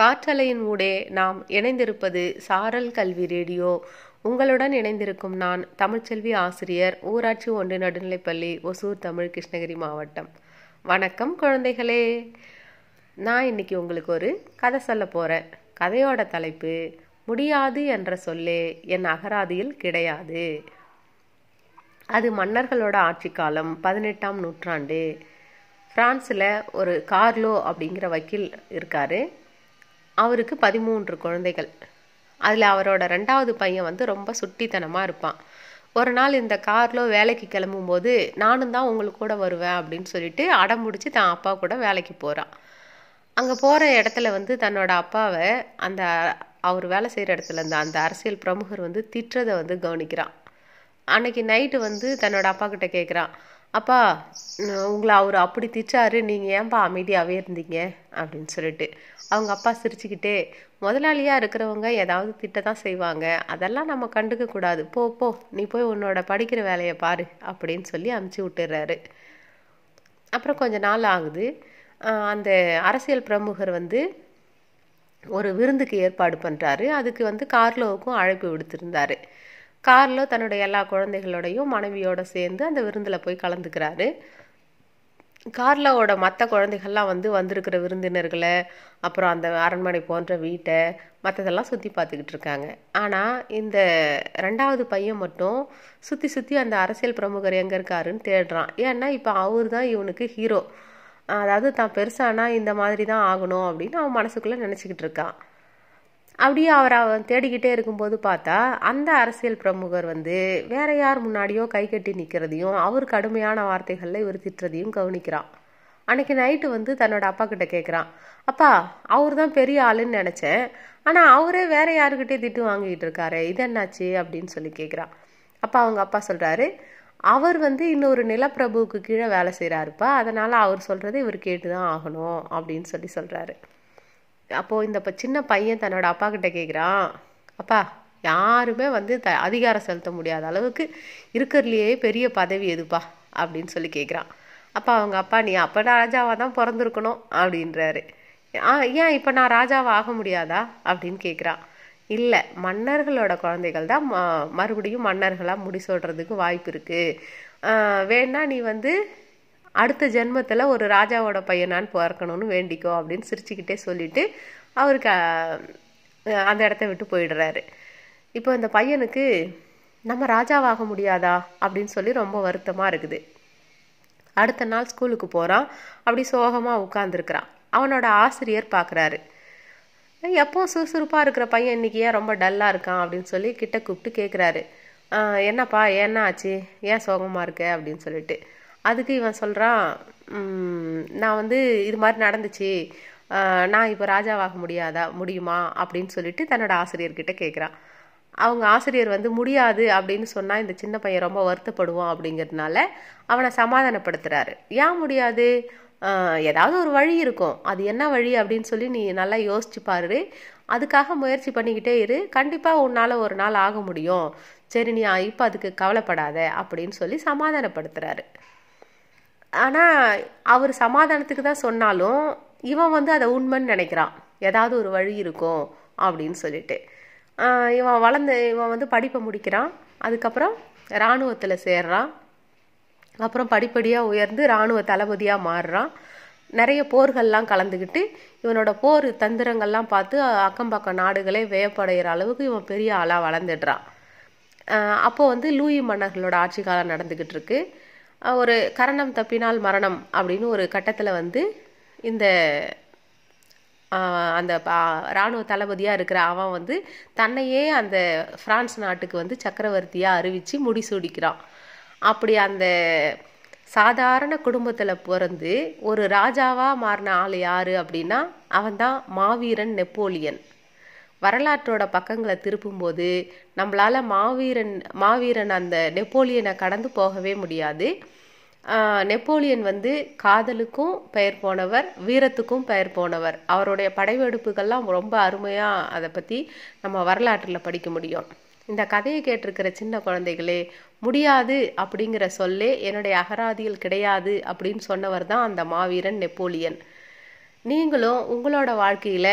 காற்றலையின் ஊடே நாம் இணைந்திருப்பது சாரல் கல்வி ரேடியோ. உங்களுடன் இணைந்திருக்கும் நான் தமிழ்ச்செல்வி ஆசிரியர் ஊராட்சி ஒன்று நடுநிலைப்பள்ளி ஒசூர் தமிழ் கிருஷ்ணகிரி மாவட்டம். வணக்கம் குழந்தைகளே. நான் இன்னைக்கு உங்களுக்கு ஒரு கதை சொல்ல போகிறேன் கதையோட தலைப்பு முடியாது என்ற சொல்லே என் அகராதியில் கிடையாது. அது மன்னர்களோட ஆட்சி காலம் பதினெட்டாம் நூற்றாண்டு. பிரான்ஸில் ஒரு கார்லோ அப்படிங்கிற வக்கீல் இருக்கார். அவருக்கு பதிமூன்று குழந்தைகள். அதில் அவரோட ரெண்டாவது பையன் வந்து ரொம்ப சுட்டித்தனமாக இருப்பான். ஒரு நாள் இந்த காரில் வேலைக்கு கிளம்பும்போது நானும் தான் உங்களுக்கு கூட வருவேன் அப்படின்னு சொல்லிட்டு அடம் முடிச்சு தான் அப்பா கூட வேலைக்கு போகிறான் அங்கே போகிற இடத்துல வந்து தன்னோட அப்பாவை அந்த அவர் வேலை செய்கிற இடத்துல இருந்த அந்த அரசியல் பிரமுகர் வந்து திட்டுறதை வந்து கவனிக்கிறான். அன்னைக்கு நைட்டு வந்து தன்னோட அப்பா கிட்ட கேட்குறான் அப்பா உங்களை அவர் அப்படி திட்டாரு நீங்கள் ஏன்பா அமைதியாகவே இருந்தீங்க? அப்படின்னு சொல்லிட்டு. அவங்க அப்பா சிரிச்சுக்கிட்டே முதலாளியாக இருக்கிறவங்க ஏதாவது திட்ட தான் செய்வாங்க. அதெல்லாம் நம்ம கண்டுக்க கூடாது. போ போ. நீ போய் உன்னோட படிக்கிற வேலையை பாரு. அப்படின்னு சொல்லி அமுச்சு விட்டுறாரு. அப்புறம் கொஞ்ச நாள் ஆகுது. அந்த அரசியல் பிரமுகர் வந்து ஒரு விருந்துக்கு ஏற்பாடு பண்ணுறாரு அதுக்கு வந்து கார்லோவுக்கும் அழைப்பு விடுத்திருந்தாரு. காரில் தன்னுடைய எல்லா குழந்தைகளோடையும் மனைவியோட சேர்ந்து அந்த விருந்தில் போய் கலந்துக்கிறாரு. கார்லோவோட மற்ற குழந்தைகள்லாம் வந்து வந்திருக்கிற விருந்தினர்களை அப்புறம் அந்த அரண்மனை போன்ற வீட்டை மற்றதெல்லாம் சுற்றி பார்த்துக்கிட்டு இருக்காங்க. ஆனால் இந்த ரெண்டாவது பையன் மட்டும் சுற்றி சுற்றி அந்த அரசியல் பிரமுகர் எங்கே இருக்காருன்னு தேடுறான். ஏன்னா இப்போ அவர் தான் இவனுக்கு ஹீரோ அதாவது தான் பெருசானா இந்த மாதிரி தான் ஆகணும் அப்படின்னு அவன் மனசுக்குள்ளே நினச்சிக்கிட்டு இருக்கான். அப்படியே அவர் அவன் தேடிக்கிட்டே இருக்கும்போது பார்த்தா அந்த அரசியல் பிரமுகர் வந்து வேற யார் முன்னாடியோ கை கட்டி நிற்கிறதையும் அவர் கடுமையான வார்த்தைகளில் இவர் திட்டுறதையும் கவனிக்கிறான் அன்னைக்கு நைட்டு வந்து தன்னோட அப்பா கிட்ட கேட்குறான் அப்பா அவர் தான் பெரிய ஆளுன்னு நினச்சேன். ஆனால் அவரே வேற யாருக்கிட்டே திட்டு வாங்கிட்டு இருக்காரு இது என்னாச்சு? அப்படின்னு சொல்லி கேட்குறான் அப்பா அவங்க அப்பா சொல்கிறாரு அவர் வந்து இன்னொரு நிலப்பிரபுவுக்கு கீழே வேலை செய்கிறாருப்பா அதனால் அவர் சொல்கிறத இவர் கேட்டு தான் ஆகணும் அப்படின்னு சொல்லி சொல்கிறாரு அப்போது இந்த சின்ன பையன் தன்னோட அப்பா கிட்ட கேட்குறான் அப்பா யாருமே வந்து த அதிகாரம் செலுத்த முடியாத அளவுக்கு இருக்கிறதுலையே பெரிய பதவி எதுப்பா? அப்படின்னு சொல்லி கேட்குறான் அப்பா அவங்க அப்பா நீ அப்போ ராஜாவாக தான் பிறந்திருக்கணும் அப்படின்றாரு. ஆ ஏன் இப்போ நான் ராஜாவாக ஆக முடியாதா? அப்படின்னு கேட்குறான் இல்லை மன்னர்களோட குழந்தைகள் தான் மறுபடியும் மன்னர்களாக முடி சொல்கிறதுக்கு வாய்ப்பு இருக்குது வேணா நீ வந்து அடுத்த ஜென்மத்தில் ஒரு ராஜாவோட பையனான்னு பிறக்கணும்னு வேண்டிக்கோ அப்படின்னு சிரிச்சுக்கிட்டே சொல்லிட்டு அவருக்கு அந்த இடத்த விட்டு போயிடுறாரு. இப்போ இந்த பையனுக்கு நம்ம ராஜாவாக முடியாதா? அப்படின்னு சொல்லி ரொம்ப வருத்தமாக இருக்குது. அடுத்த நாள் ஸ்கூலுக்கு போகிறான் அப்படி சோகமாக உட்காந்துருக்குறான் அவனோட ஆசிரியர் பார்க்குறாரு எப்போ சுறுசுறுப்பாக இருக்கிற பையன் இன்னைக்கு ஏன் ரொம்ப டல்லாக இருக்கான் அப்படின்னு சொல்லி கிட்ட கூப்பிட்டு கேட்குறாரு என்னப்பா என்ன ஆச்சு ஏன் சோகமாக இருக்க? அப்படின்னு சொல்லிட்டு. அதுக்கு இவன் சொல்கிறான் நான் வந்து இது மாதிரி நடந்துச்சு. நான் இப்போ ராஜாவாக முடியாதா முடியுமா? அப்படின்னு சொல்லிட்டு தன்னோட ஆசிரியர்கிட்ட கேட்குறான் அவங்க ஆசிரியர் வந்து முடியாது அப்படின்னு சொன்னால் இந்த சின்ன பையன் ரொம்ப வருத்தப்படுவான் அப்படிங்கிறதுனால அவனை சமாதானப்படுத்துகிறாரு ஏன் முடியாது? ஏதாவது ஒரு வழி இருக்கும். அது என்ன வழி? அப்படின்னு சொல்லி நீ நல்லா யோசிச்சு பாரு. அதுக்காக முயற்சி பண்ணிக்கிட்டே இரு. கண்டிப்பாக உன்னால் ஒரு நாள் ஆக முடியும். சரி நீ இப்போ அதுக்கு கவலைப்படாத அப்படின்னு சொல்லி சமாதானப்படுத்துகிறாரு ஆனால் அவர் சமாதானத்துக்கு தான் சொன்னாலும் இவன் வந்து அதை உண்மைன்னு நினைக்கிறான். ஏதாவது ஒரு வழி இருக்கும் அப்படின்னு சொல்லிட்டு. இவன் வளர்ந்து இவன் வந்து படிப்பை முடிக்கிறான். அதுக்கப்புறம் இராணுவத்தில் சேர்றான். அப்புறம் படிப்படியாக உயர்ந்து இராணுவ தளபதியாக மாறுறான். நிறைய போர்கள்லாம் கலந்துக்கிட்டு இவனோட போர் தந்திரங்கள்லாம் பார்த்து அக்கம் பக்கம் நாடுகளே வியப்படைகிற அளவுக்கு இவன் பெரிய ஆளாக வளர்ந்துடுறான். அப்போது வந்து லூயி மன்னர்களோட ஆட்சி காலம் நடந்துக்கிட்டு இருக்கு. ஒரு கரணம் தப்பினால் மரணம் அப்படின்னு ஒரு கட்டத்தில் வந்து இந்த அந்த இராணுவ தளபதியாக இருக்கிற அவன் வந்து தன்னையே அந்த ஃப்ரான்ஸ் நாட்டுக்கு வந்து சக்கரவர்த்தியாக அறிவித்து முடிசூடிக்கிறான். அப்படி அந்த சாதாரண குடும்பத்தில் பிறந்து ஒரு ராஜாவாக மாறின ஆள் யார் அப்படின்னா அவன்தான் மாவீரன் நெப்போலியன். வரலாற்றோட பக்கங்களை திருப்பும்போது நம்மளால் மாவீரன் மாவீரன் அந்த நெப்போலியனை கடந்து போகவே முடியாது. நெப்போலியன் வந்து காதலுக்கும் பெயர் போனவர் வீரத்துக்கும் பெயர் போனவர். அவருடைய படைவெடுப்புகள்லாம் ரொம்ப அருமையாக அதை பற்றி நம்ம வரலாற்றில் படிக்க முடியும். இந்த கதையை கேட்டிருக்கிற சின்ன குழந்தைகளே முடியாது அப்படிங்கிற சொல்லே என்னுடைய அகராதியில் கிடையாது அப்படின்னு சொன்னவர் தான் அந்த மாவீரன் நெப்போலியன். நீங்களும் உங்களோட வாழ்க்கையில்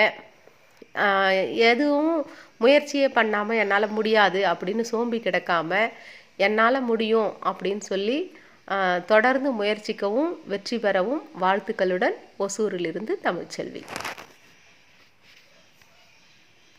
எதுவும் முயற்சியே பண்ணாமல் என்னால் முடியாது அப்படின்னு சோம்பி கிடக்காம என்னால் முடியும் அப்படின்னு சொல்லி தொடர்ந்து முயற்சிக்கவும் வெற்றி பெறவும் வாழ்த்துக்களுடன் ஒசூரிலிருந்து தமிழ்ச்செல்வி.